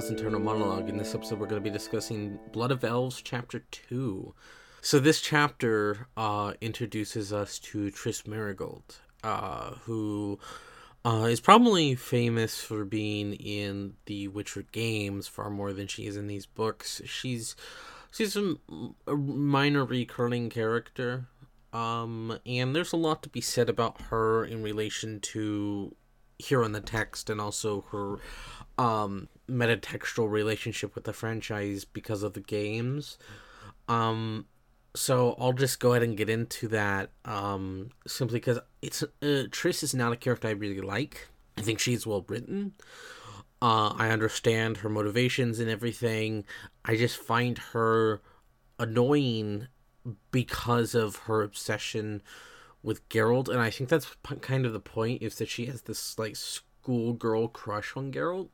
Kyle's Internal Monologue. In this episode, we're going to be discussing Blood of Elves, Chapter 2. So, this chapter uh, introduces us to Triss Merigold, uh, who uh, is probably famous for being in the Witcher games far more than she is in these books. She's she's a, a minor recurring character, um, and there's a lot to be said about her in relation to here in the text and also her um metatextual relationship with the franchise because of the games. Um so i'll just go ahead and get into that um simply because it's uh, triss is not a character i really like. I think she's well written. Uh i understand her motivations and everything. I just find her annoying because of her obsession with Geralt, and I think that's kind of the point is that she has this like schoolgirl crush on Geralt.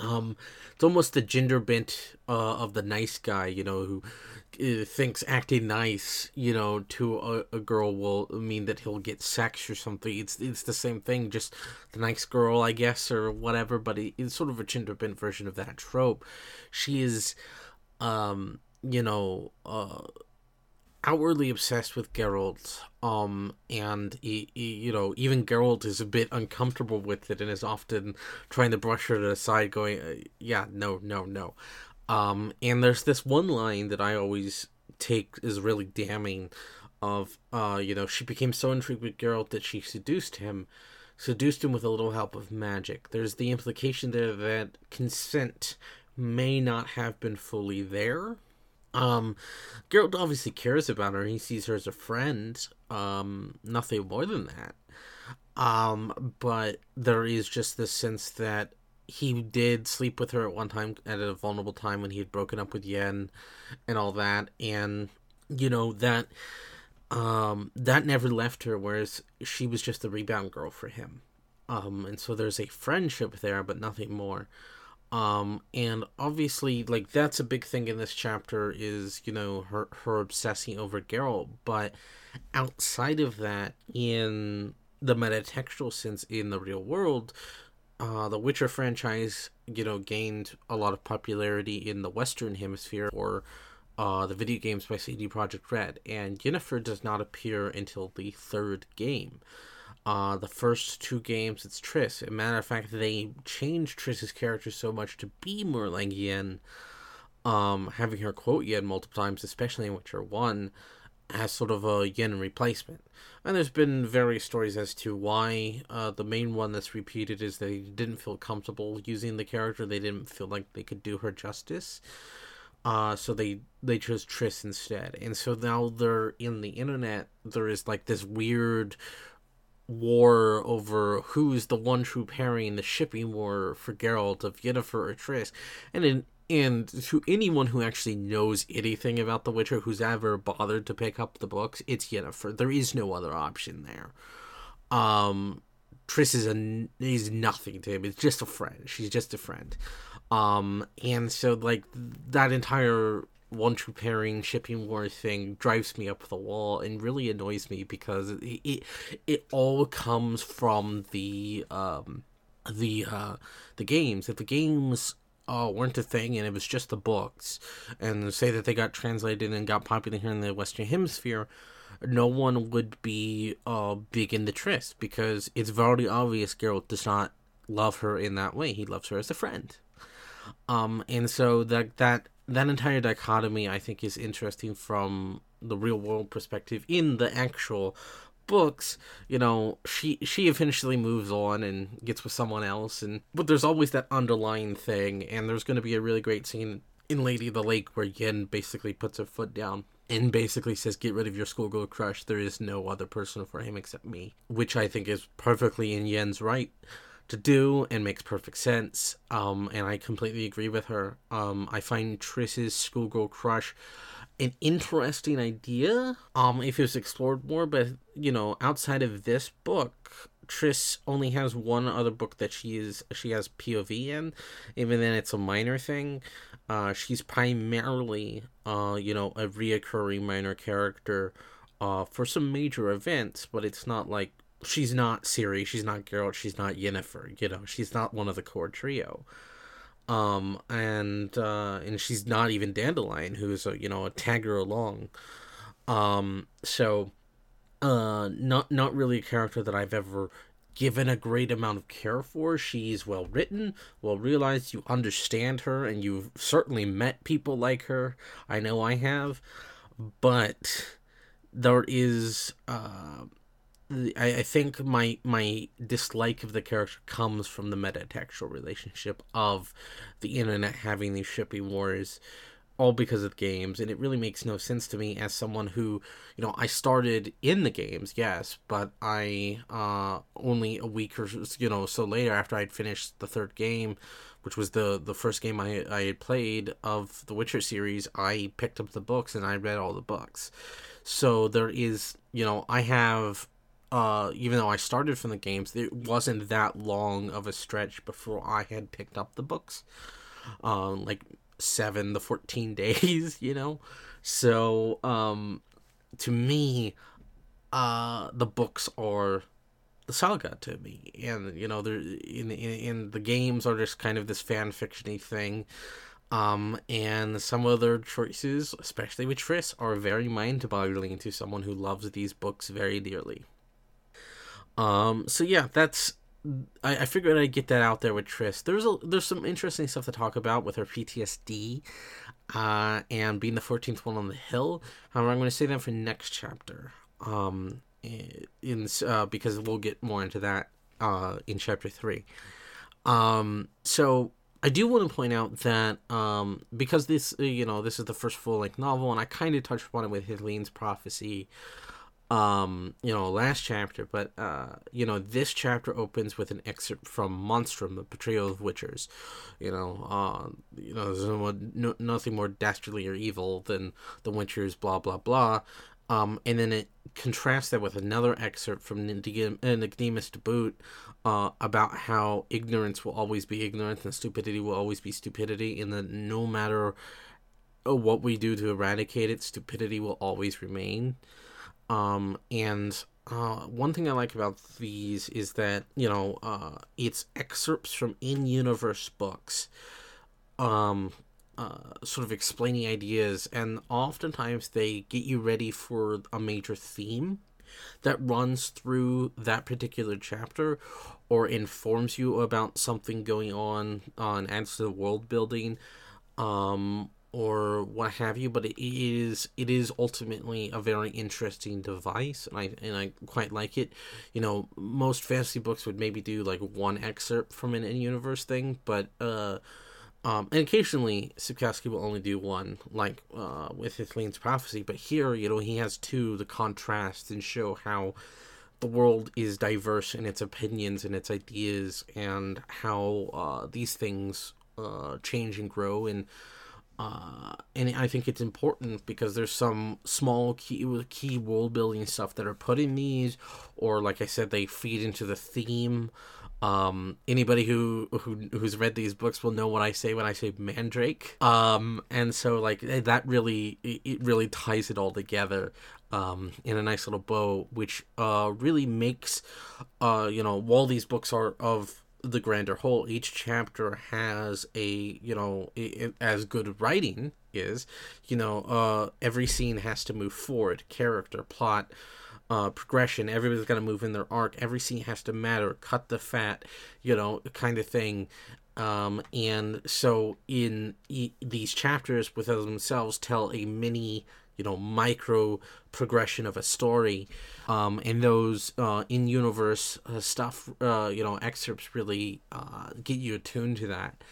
Um, it's almost the gender bent uh, of the nice guy, you know, who uh, thinks acting nice, you know, to a, a, girl will mean that he'll get sex or something. It's it's the same thing, just the nice girl, I guess, or whatever. But it, it's sort of a gender bent version of that trope. She is, um, you know, uh outwardly obsessed with Geralt, um, and he, he, you know even Geralt is a bit uncomfortable with it and is often trying to brush her aside, going, uh, "Yeah, no, no, no." Um, and there's this one line that I always take is really damning, of uh, you know, she became so intrigued with Geralt that she seduced him, seduced him with a little help of magic. There's the implication there that consent may not have been fully there um, Geralt obviously cares about her. He sees her as a friend. Um, nothing more than that. Um, but there is just this sense that he did sleep with her at one time at a vulnerable time when he had broken up with Yen and all that, and you know that um that never left her. Whereas she was just the rebound girl for him. Um, and so there's a friendship there, but nothing more um and obviously like that's a big thing in this chapter is you know her her obsessing over Geralt but outside of that in the metatextual sense in the real world uh the Witcher franchise you know gained a lot of popularity in the western hemisphere or uh, the video games by CD Projekt Red, and Yennefer does not appear until the third game. Uh, the first two games, it's Triss. As a matter of fact, they changed Triss's character so much to be more like Yen, um, having her quote Yen multiple times, especially in Witcher 1, as sort of a Yen replacement. And there's been various stories as to why. Uh, the main one that's repeated is they didn't feel comfortable using the character. They didn't feel like they could do her justice. Uh, so they they chose Triss instead. And so now they're in the internet. There is like this weird war over who's the one true pairing, the shipping war for Geralt of Yennefer or Triss, and in and to anyone who actually knows anything about The Witcher, who's ever bothered to pick up the books, it's Yennefer. There is no other option there. Um, Triss is a is nothing to him. It's just a friend. She's just a friend. Um, and so like that entire one true pairing shipping war thing drives me up the wall and really annoys me because it it, it all comes from the um the uh the games. If the games uh, weren't a thing and it was just the books and say that they got translated and got popular here in the western hemisphere no one would be uh big in the Triss because it's very obvious Geralt does not love her in that way. He loves her as a friend. Um and so that that that entire dichotomy I think is interesting from the real world perspective. In the actual books you know she she eventually moves on and gets with someone else and but there's always that underlying thing and there's going to be a really great scene in lady of the lake where yen basically puts her foot down and basically says get rid of your schoolgirl crush. There is no other person for him except me which i think is perfectly in yen's right to do and makes perfect sense. Um, and I completely agree with her. Um, I find Triss's schoolgirl crush an interesting idea. Um, if it was explored more, but you know, outside of this book, Triss only has one other book that she is she has POV in. Even then, it's a minor thing. Uh, she's primarily, uh, you know, a reoccurring minor character, uh, for some major events, but it's not like she's not Ciri, she's not Geralt, she's not Yennefer, you know, she's not one of the core trio. Um, and uh, and she's not even Dandelion, who's a you know a tagger along. Um, so uh, not not really a character that I've ever given a great amount of care for. She's well written, well realized. You understand her, and you've certainly met people like her. I know I have, but there is. Uh, I, I think my my dislike of the character comes from the metatextual relationship of the internet having these shipping wars all because of games and it really makes no sense to me as someone who you know i started in the games yes but i uh only a week or you know so later after i'd finished the third game which was the the first game i i had played of the witcher series i picked up the books and i read all the books. So there is you know i have uh, even though I started from the games, it wasn't that long of a stretch before I had picked up the books. Um, like seven the 14 days you know? So um to me uh the books are the saga to me. And you know they're in, in, in the games are just kind of this fan fictiony thing. Um and some of their choices especially with Triss are very mind-boggling to someone who loves these books very dearly um so yeah that's I, I figured I'd get that out there with Triss. There's a there's some interesting stuff to talk about with her PTSD, uh, and being the 14th one on the hill. However, I'm going to say that for next chapter. Um, in uh, because we'll get more into that uh in chapter three. Um, so I do want to point out that um, because this, you know, this is the first full length novel, and I kind of touched upon it with Ithlinne's prophecy um you know last chapter but uh you know this chapter opens with an excerpt from monstrum the Portrayal of witchers. You know uh you know there's no, no, nothing more dastardly or evil than the witchers blah blah blah. Um and then it contrasts that with another excerpt from Nicodemus de Boot uh about how ignorance will always be ignorance and stupidity will always be stupidity and that no matter what we do to eradicate it stupidity will always remain um, and uh, one thing I like about these is that you know uh, it's excerpts from in-universe books, um, uh, sort of explaining ideas, and oftentimes they get you ready for a major theme that runs through that particular chapter or informs you about something going on on adds to the world building. Um, or what have you but it is it is ultimately a very interesting device and i and i quite like it you know most fantasy books would maybe do like one excerpt from an in-universe thing but uh um, and occasionally Sapkowski will only do one, like uh, with Ithlinne's prophecy. But here, you know, he has two to contrast and show how the world is diverse in its opinions and its ideas, and how uh, these things uh, change and grow. And uh, and I think it's important because there's some small key key world building stuff that are put in these, or like I said, they feed into the theme. Um, anybody who, who who's read these books will know what I say when I say Mandrake. Um, and so like eh, that really it really ties it all together um, in a nice little bow, which uh, really makes uh, you know while these books are of the grander whole. Each chapter has a you know it, as good writing is you know uh every scene has to move forward. Character plot uh progression everybody's got to move in their arc. Every scene has to matter. Cut the fat you know kind of thing. Um and so in e- these chapters within themselves tell a mini you know micro progression of a story um, and those uh, in universe uh, stuff uh, you know excerpts really uh, get you attuned to that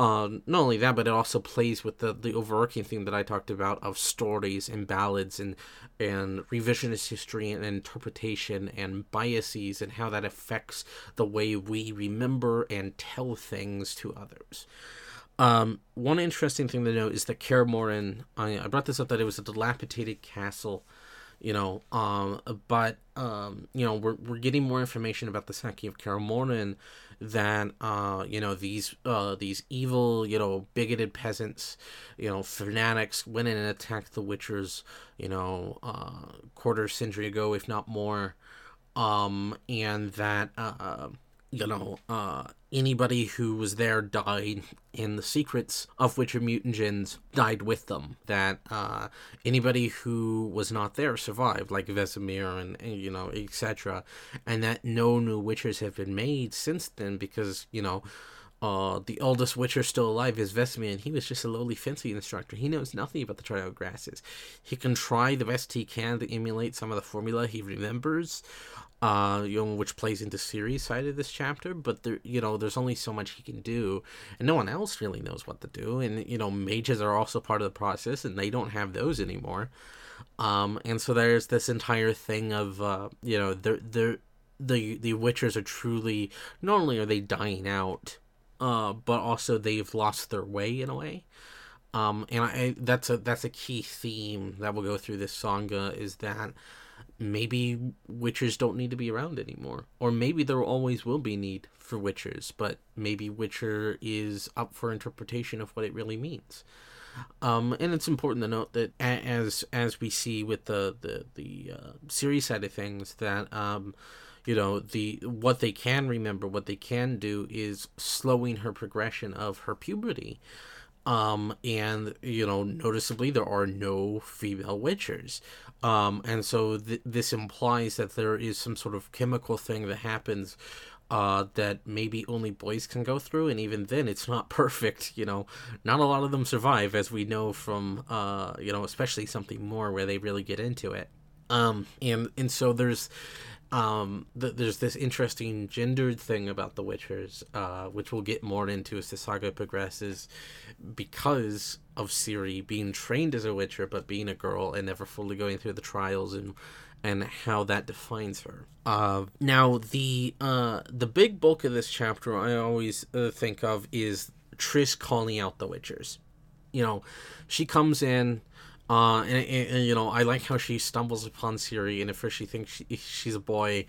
um, not only that, but it also plays with the, the overarching theme that I talked about of stories and ballads and and revisionist history and interpretation and biases and how that affects the way we remember and tell things to others. Um, one interesting thing to note is that Kaer Morhen, I, I brought this up that it was a dilapidated castle, you know, um, but, um, you know, we're, we're getting more information about the sacking of Kaer Morhen than, uh, you know, these, uh, these evil, you know, bigoted peasants, you know, fanatics went in and attacked the Witchers, you know, uh, quarter century ago, if not more, um, and that, uh, you know, uh, anybody who was there died, and the secrets of Witcher mutagens died with them. That uh, anybody who was not there survived, like Vesemir and, and you know, etc. And that no new Witchers have been made since then because you know uh, the oldest Witcher still alive is Vesemir, and he was just a lowly fencing instructor. He knows nothing about the trial grasses. He can try the best he can to emulate some of the formula he remembers, uh, you know, which plays into Ciri's side of this chapter. But there, you know, there's only so much he can do, and no one else really knows what to do. And you know, mages are also part of the process, and they don't have those anymore. Um, and so there's this entire thing of, uh, you know, they're, they're, the the Witchers are truly not only are they dying out uh, but also they've lost their way in a way. Um, and I that's a that's a key theme that will go through this sangha is that maybe witchers don't need to be around anymore, or maybe there always will be need for witchers, but maybe witcher is up for interpretation of what it really means. Um, and it's important to note that as as we see with the the the uh, Ciri side of things that um, you know the what they can remember what they can do is slowing her progression of her puberty um and you know noticeably there are no female witchers um and so th- this implies that there is some sort of chemical thing that happens uh, that maybe only boys can go through, and even then, it's not perfect. You know, not a lot of them survive, as we know from, uh, you know, especially something more where they really get into it. Um, and and so there's um, th- there's this interesting gendered thing about the Witchers, uh, which we'll get more into as the saga progresses, because of Ciri being trained as a Witcher but being a girl and never fully going through the trials and and how that defines her. Uh, now the uh, the big bulk of this chapter I always uh, think of is Triss calling out the Witchers. You know, she comes in uh, and, and, and, you know, I like how she stumbles upon Ciri, and at first she thinks she, she's a boy.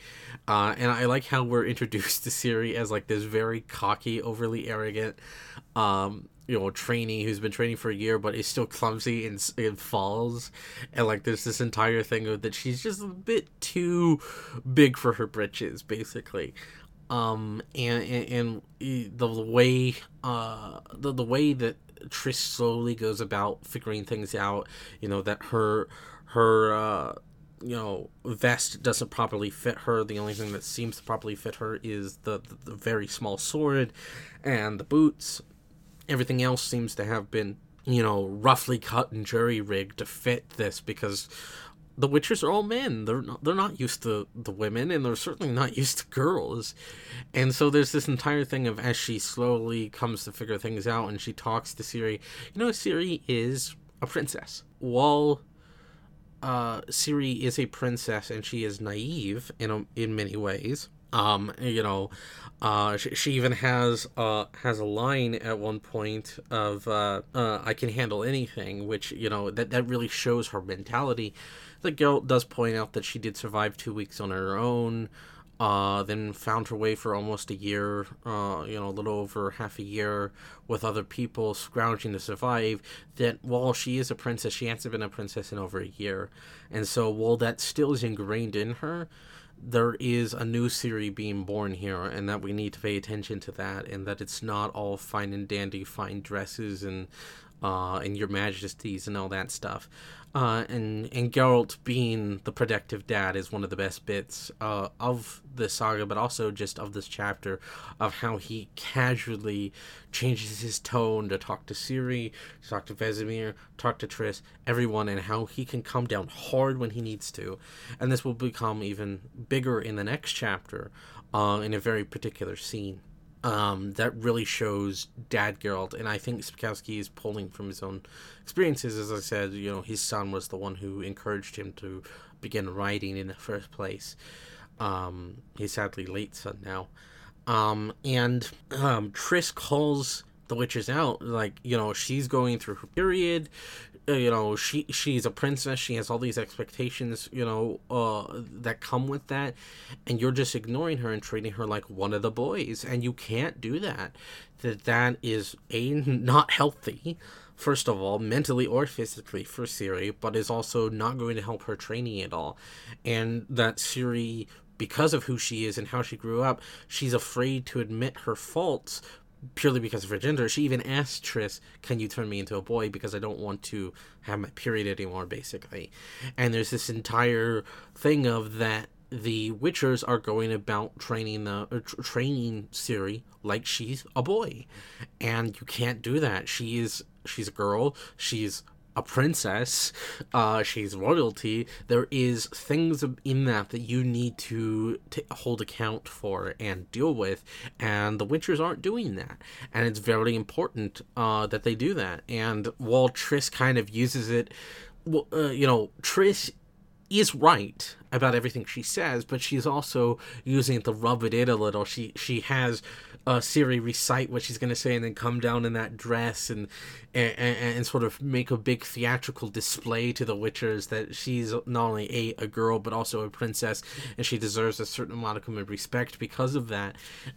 Uh, and I like how we're introduced to Ciri as like this very cocky, overly arrogant, um, you know, trainee who's been training for a year but is still clumsy and, and falls. And like, there's this entire thing of that she's just a bit too big for her britches, basically um and and, and the way uh the, the way that Triss slowly goes about figuring things out. You know that her her uh, you know vest doesn't properly fit her. The only thing that seems to properly fit her is the, the, the very small sword and the boots. Everything else seems to have been you know roughly cut and jury rigged to fit this because the Witchers are all men. They're not, they're not used to the women, and they're certainly not used to girls. And so there's this entire thing of as she slowly comes to figure things out, and she talks to Ciri. You know, Ciri is a princess. While uh, Ciri is a princess, and she is naive in a, in many ways. Um, you know, uh, she, she even has uh has a line at one point of uh, uh, "I can handle anything," which you know that that really shows her mentality the girl does point out that she did survive two weeks on her own, uh, then found her way for almost a year, uh, you know, a little over half a year with other people scrounging to survive. That while she is a princess, she hasn't been a princess in over a year. And so while that still is ingrained in her, there is a new Ciri being born here, and that we need to pay attention to that, and that it's not all fine and dandy, fine dresses and uh, and your majesties and all that stuff. Uh, and and Geralt being the protective dad is one of the best bits uh, of the saga, but also just of this chapter of how he casually changes his tone to talk to Ciri, to talk to Vesemir, talk to Triss, everyone, and how he can come down hard when he needs to. And this will become even bigger in the next chapter, uh, in a very particular scene um, that really shows Dad Geralt, and I think Sapkowski is pulling from his own experiences. As I said, you know, his son was the one who encouraged him to begin writing in the first place. Um, his sadly late son now, um, and um, Triss calls the witches out like you know she's going through her period you know she she's a princess she has all these expectations you know uh that come with that and you're just ignoring her and treating her like one of the boys and you can't do that. That that is a not healthy first of all mentally or physically for Ciri but is also not going to help her training at all. And that Ciri because of who she is and how she grew up, she's afraid to admit her faults purely because of her gender. She even asked Triss, "Can you turn me into a boy because I don't want to have my period anymore?" Basically, and there's this entire thing of that the Witchers are going about training the uh, training Ciri like she's a boy, and you can't do that. She is she's a girl. She's a princess, uh, she's royalty. There is things in that that you need to t- hold account for and deal with, and the Witchers aren't doing that. And it's very important uh, that they do that. And while Triss kind of uses it, well, uh, you know, Triss is right about everything she says, but she's also using it to rub it in a little. She she has uh, Ciri recite what she's gonna say and then come down in that dress and, and and, sort of make a big theatrical display to the Witchers that she's not only a a girl but also a princess and she deserves a certain modicum of respect because of that.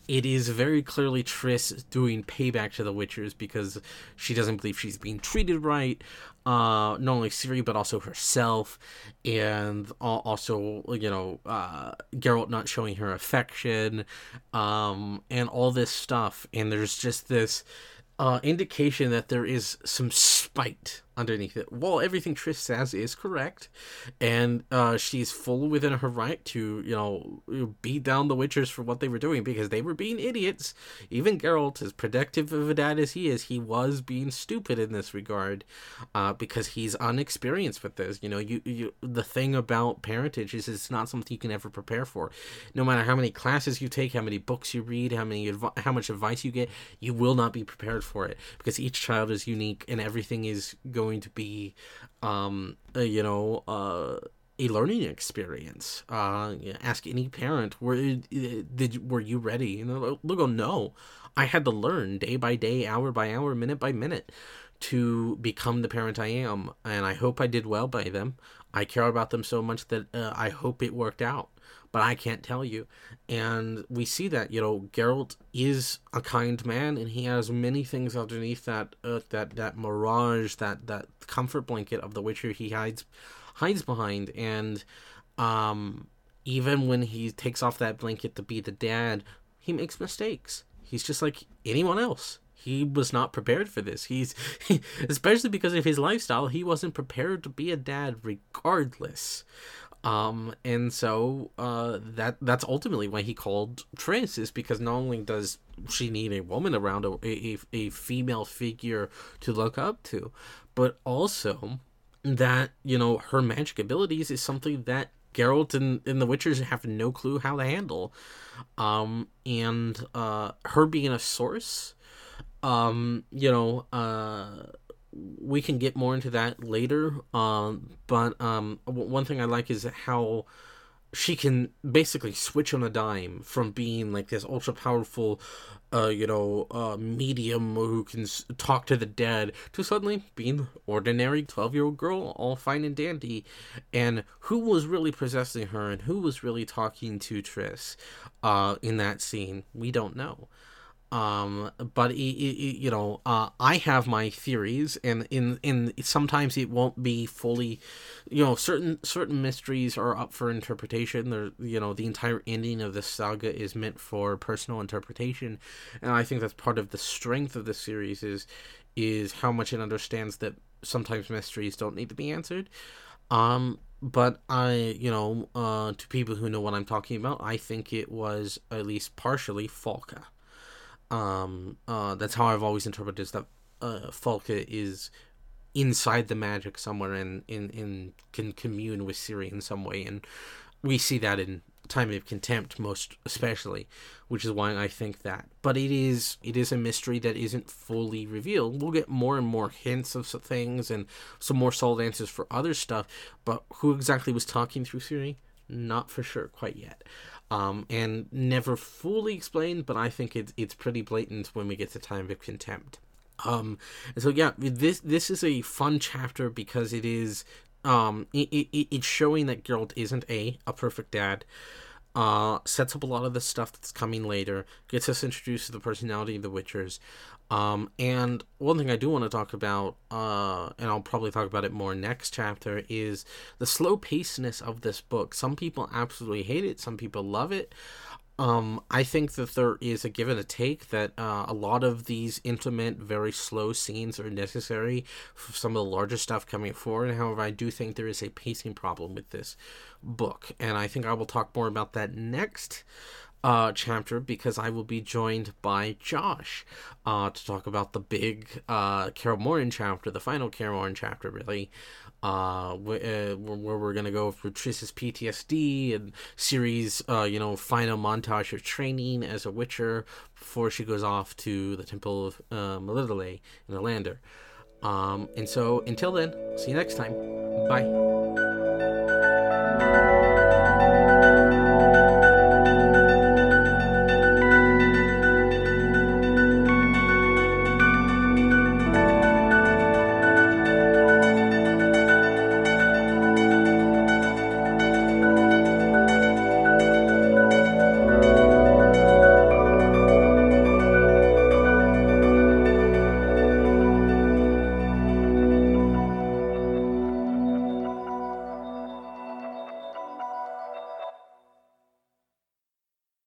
It is very clearly Triss doing payback to the Witchers because she doesn't believe she's being treated right uh, not only Ciri but also herself, and also you know uh, Geralt not showing her affection, um, and all this stuff. And there's just this uh, indication that there is some spite underneath it. Well, everything Triss says is correct, and uh, she's full within her right to, you know, beat down the Witchers for what they were doing because they were being idiots. Even Geralt, as protective of a dad as he is, he was being stupid in this regard uh, because he's unexperienced with this. You know, you, you the thing about parentage is it's not something you can ever prepare for. No matter how many classes you take, how many books you read, how many how much advice you get, you will not be prepared for it because each child is unique and everything is going going to be, um, uh, you know, uh, a learning experience. Uh, ask any parent, were did were you ready? You know, they'll go, no. I had to learn day by day, hour by hour, minute by minute, to become the parent I am, and I hope I did well by them. I care about them so much that uh, I hope it worked out but I can't tell you. And we see that you know Geralt is a kind man, and he has many things underneath that uh, that that mirage, that that comfort blanket of the Witcher he hides hides behind. And um, even when he takes off that blanket to be the dad, he makes mistakes. He's just like anyone else he was not prepared for this. He's he, especially because of his lifestyle, he wasn't prepared to be a dad regardless. Um, and so uh, that that's ultimately why he called Triss is because not only does she need a woman around a, a, a female figure to look up to, but also that you know her magic abilities is something that Geralt and, and the Witchers have no clue how to handle. Um, and uh, her being a source, um, you know, uh, we can get more into that later. Um, but um, one thing I like is how she can basically switch on a dime from being like this ultra powerful, uh, you know, uh, medium who can talk to the dead to suddenly being ordinary twelve year old girl, all fine and dandy. And who was really possessing her and who was really talking to Triss, uh, in that scene, we don't know um but it, it, you know uh i have my theories and in in sometimes it won't be fully you know certain certain mysteries are up for interpretation. There you know the entire ending of this saga is meant for personal interpretation. And i think that's part of the strength of the series is is how much it understands that sometimes mysteries don't need to be answered. Um but I, you know, uh, to people who know what I'm talking about, I think it was at least partially Falka um uh that's how i've always interpreted is that uh falka is inside the magic somewhere and in in can commune with Ciri in some way and we see that in time of contempt most especially which is why i think that. But it is it is a mystery that isn't fully revealed. We'll get more and more hints of things and some more solid answers for other stuff but who exactly was talking through Ciri? not for sure quite yet um, and never fully explained, but I think it's it's pretty blatant when we get to time of contempt. Um, and so yeah, this this is a fun chapter because it is um it, it it's showing that Geralt isn't a a perfect dad. uh, sets up a lot of the stuff that's coming later, gets us introduced to the personality of the Witchers. Um, and one thing I do want to talk about, uh, and I'll probably talk about it more next chapter, is the slow pacedness of this book. Some people absolutely hate it, some people love it. Um, I think that there is a give and a take that uh, a lot of these intimate, very slow scenes are necessary for some of the larger stuff coming forward. However, I do think there is a pacing problem with this book, and I think I will talk more about that next uh, chapter because I will be joined by Josh uh, to talk about the big uh, Kaer Morhen chapter, the final Kaer Morhen chapter, really uh, where, uh, where we're gonna go through Triss's PTSD and Ciri's, uh, you know, final montage of training as a Witcher before she goes off to the Temple of uh, Melitele in Ellander. Um, and so until then, see you next time. Bye.